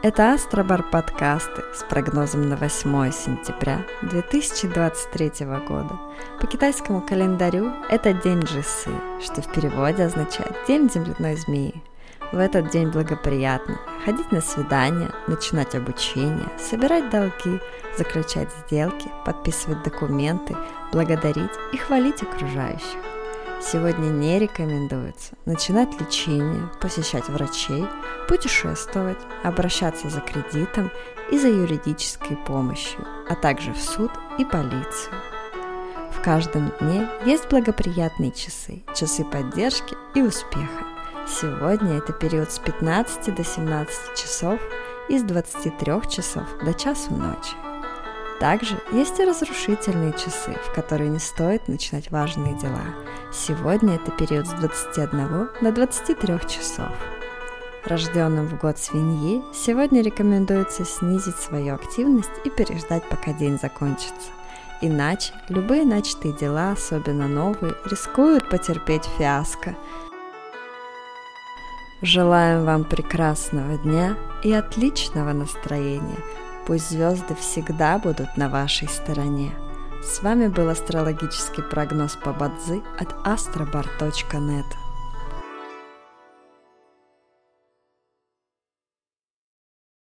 Это Астробар подкасты с прогнозом на 8 сентября 2023 года. По китайскому календарю это день Джисы, что в переводе означает День земляной змеи. В этот день благоприятно ходить на свидания, начинать обучение, собирать долги, заключать сделки, подписывать документы, благодарить и хвалить окружающих. Сегодня не рекомендуется начинать лечение, посещать врачей, путешествовать, обращаться за кредитом и за юридической помощью, а также в суд и полицию. В каждом дне есть благоприятные часы, часы поддержки и успеха. Сегодня это период с 15 до 17 часов и с 23 часов до часу ночи. Также есть и разрушительные часы, в которые не стоит начинать важные дела. Сегодня это период с 21 до 23 часов. Рожденным в год свиньи сегодня рекомендуется снизить свою активность и переждать, пока день закончится. Иначе любые начатые дела, особенно новые, рискуют потерпеть фиаско. Желаем вам прекрасного дня и отличного настроения – Пусть звезды всегда будут на вашей стороне. С вами был астрологический прогноз по Бадзи от astrobar.net.